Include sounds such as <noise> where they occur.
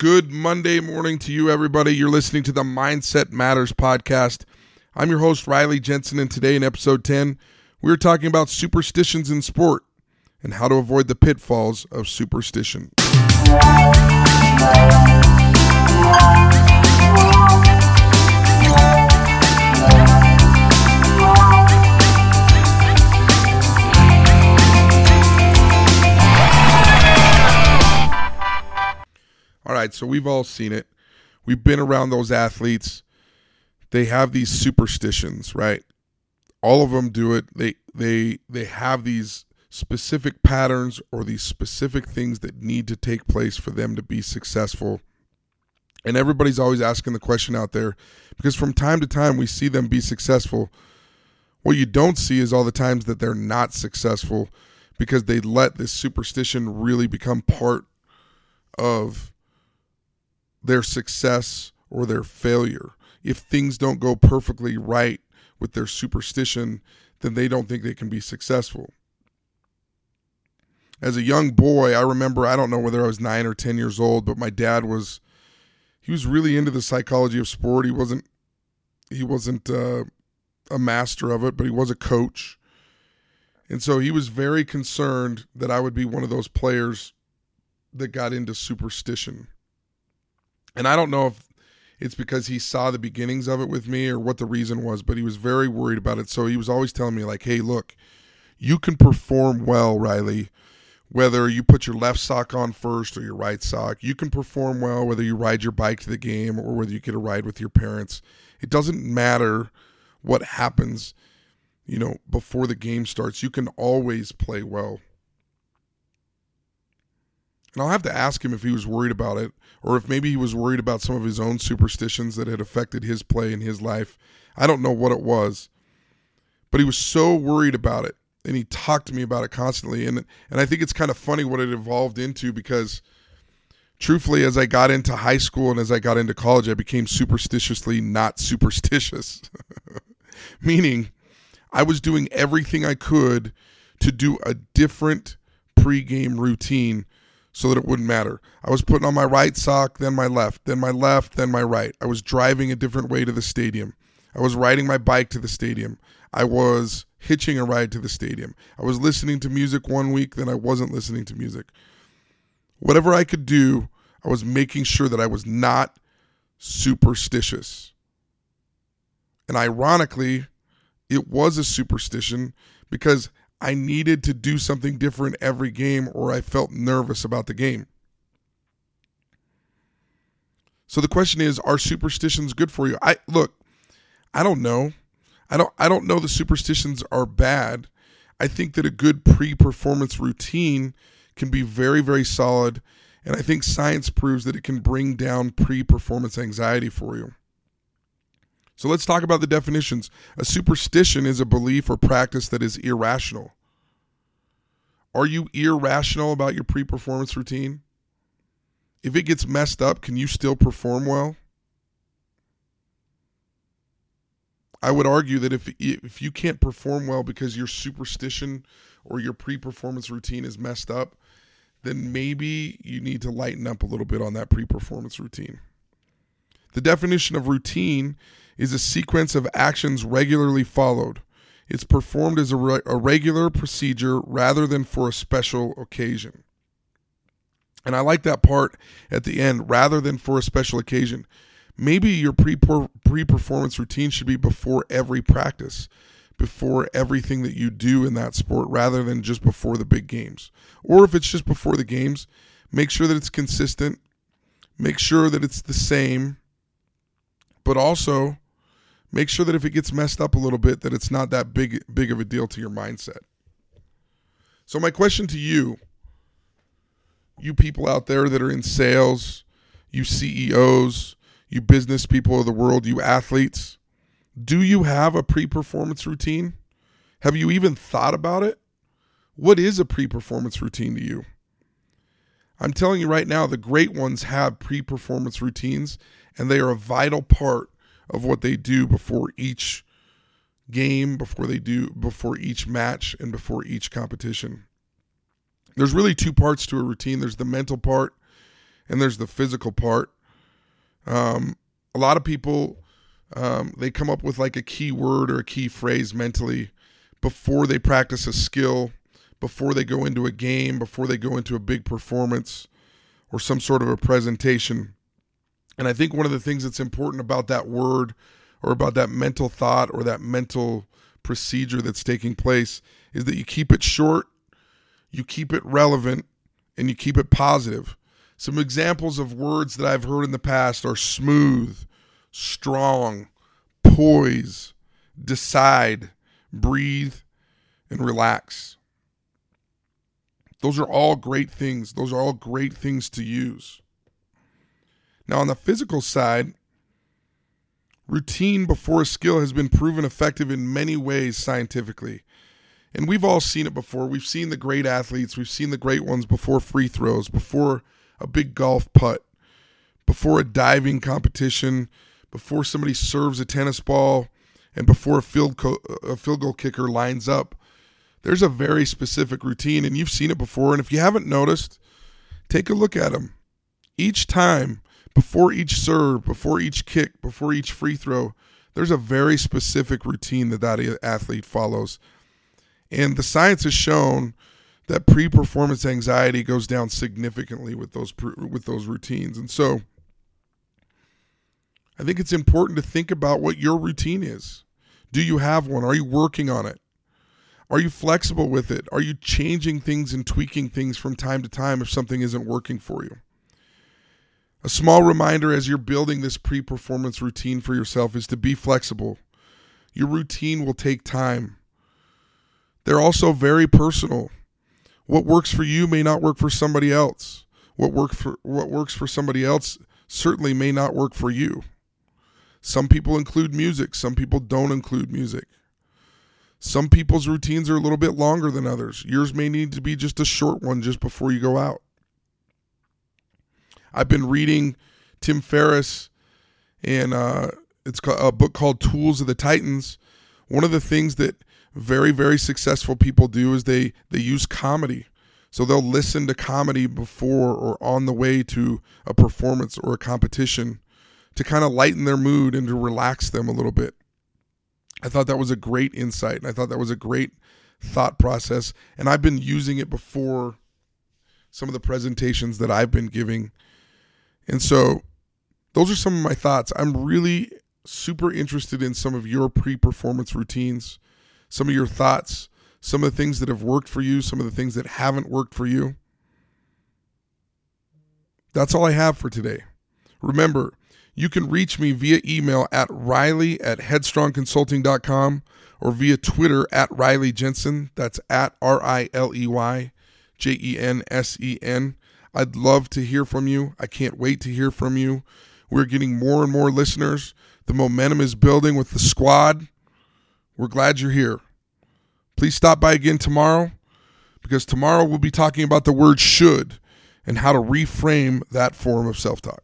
Good Monday morning to you, everybody. You're listening to the Mindset Matters podcast. I'm your host, Riley Jensen, and today in episode 10, we are talking about superstitions in sport and how to avoid the pitfalls of superstition. So we've all seen it. We've been around those athletes. They have these superstitions, right? All of them do it. They they they have these specific patterns or these specific things that need to take place for them to be successful. And everybody's always asking the question out there because from time to time we see them be successful. What you don't see is all the times that they're not successful because they let this superstition really become part of their success or their failure. If things don't go perfectly right with their superstition, then they don't think they can be successful. As a young boy, I remember, I don't know whether I was nine or 10 years old, but my dad was, he was really into the psychology of sport. He wasn't, he wasn't uh, a master of it, but he was a coach. And so he was very concerned that I would be one of those players that got into superstition. And I don't know if it's because he saw the beginnings of it with me or what the reason was, but he was very worried about it. So he was always telling me, like, hey, look, you can perform well, Riley, whether you put your left sock on first or your right sock. You can perform well whether you ride your bike to the game or whether you get a ride with your parents. It doesn't matter what happens, you know, before the game starts. You can always play well. And I'll have to ask him if he was worried about it or if maybe he was worried about some of his own superstitions that had affected his play in his life. I don't know what it was. But he was so worried about it and he talked to me about it constantly and and I think it's kind of funny what it evolved into because truthfully as I got into high school and as I got into college I became superstitiously not superstitious. <laughs> Meaning I was doing everything I could to do a different pregame routine so that it wouldn't matter. I was putting on my right sock, then my left, then my left, then my right. I was driving a different way to the stadium. I was riding my bike to the stadium. I was hitching a ride to the stadium. I was listening to music one week, then I wasn't listening to music. Whatever I could do, I was making sure that I was not superstitious. And ironically, it was a superstition because I needed to do something different every game or I felt nervous about the game. So the question is, are superstitions good for you? I look, I don't know. I don't I don't know the superstitions are bad. I think that a good pre-performance routine can be very very solid and I think science proves that it can bring down pre-performance anxiety for you. So let's talk about the definitions. A superstition is a belief or practice that is irrational. Are you irrational about your pre performance routine? If it gets messed up, can you still perform well? I would argue that if if you can't perform well because your superstition or your pre-performance routine is messed up, then maybe you need to lighten up a little bit on that pre-performance routine. The definition of routine is a sequence of actions regularly followed. It's performed as a, re- a regular procedure rather than for a special occasion. And I like that part at the end, rather than for a special occasion. Maybe your pre performance routine should be before every practice, before everything that you do in that sport, rather than just before the big games. Or if it's just before the games, make sure that it's consistent, make sure that it's the same, but also make sure that if it gets messed up a little bit that it's not that big big of a deal to your mindset. So my question to you you people out there that are in sales you ceos you business people of the world you athletes do you have a pre-performance routine? Have you even thought about it? What is a pre-performance routine to you i'm telling you right now the great ones have pre-performance routines and they are a vital part of what they do before each game, before they do before each match and before each competition. There's really two parts to a routine. There's the mental part and there's the physical part. Um, a lot of people um, they come up with like a key word or a key phrase mentally before they practice a skill, before they go into a game, before they go into a big performance or some sort of a presentation. And I think one of the things that's important about that word or about that mental thought or that mental procedure that's taking place is that you keep it short, you keep it relevant, and you keep it positive. Some examples of words that I've heard in the past are smooth, strong, poise, decide, breathe, and relax. Those are all great things. Those are all great things to use. Now, on the physical side, routine before a skill has been proven effective in many ways scientifically. And we've all seen it before. We've seen the great athletes, we've seen the great ones before free throws, before a big golf putt, before a diving competition, before somebody serves a tennis ball, and before a field co- a field goal kicker lines up. There's a very specific routine, and you've seen it before. And if you haven't noticed, take a look at them. Each time, before each serve, before each kick, before each free throw, there's a very specific routine that that athlete follows. And the science has shown that pre-performance anxiety goes down significantly with those with those routines. And so I think it's important to think about what your routine is. Do you have one? Are you working on it? Are you flexible with it? Are you changing things and tweaking things from time to time if something isn't working for you? A small reminder as you're building this pre performance routine for yourself is to be flexible. Your routine will take time. They're also very personal. What works for you may not work for somebody else. What work for what works for somebody else certainly may not work for you. Some people include music, some people don't include music. Some people's routines are a little bit longer than others. Yours may need to be just a short one just before you go out. I've been reading Tim Ferriss, and uh, it's a book called Tools of the Titans. One of the things that very very successful people do is they they use comedy. So they'll listen to comedy before or on the way to a performance or a competition to kind of lighten their mood and to relax them a little bit. I thought that was a great insight and I thought that was a great thought process. And I've been using it before some of the presentations that I've been giving. And so those are some of my thoughts. I'm really super interested in some of your pre performance routines, some of your thoughts, some of the things that have worked for you, some of the things that haven't worked for you. That's all I have for today. Remember, you can reach me via email at riley at headstrongconsulting.com or via Twitter at Riley Jensen. That's at R I L E Y J E N S E N. I'd love to hear from you. I can't wait to hear from you. We're getting more and more listeners. The momentum is building with the squad. We're glad you're here. Please stop by again tomorrow because tomorrow we'll be talking about the word should and how to reframe that form of self talk.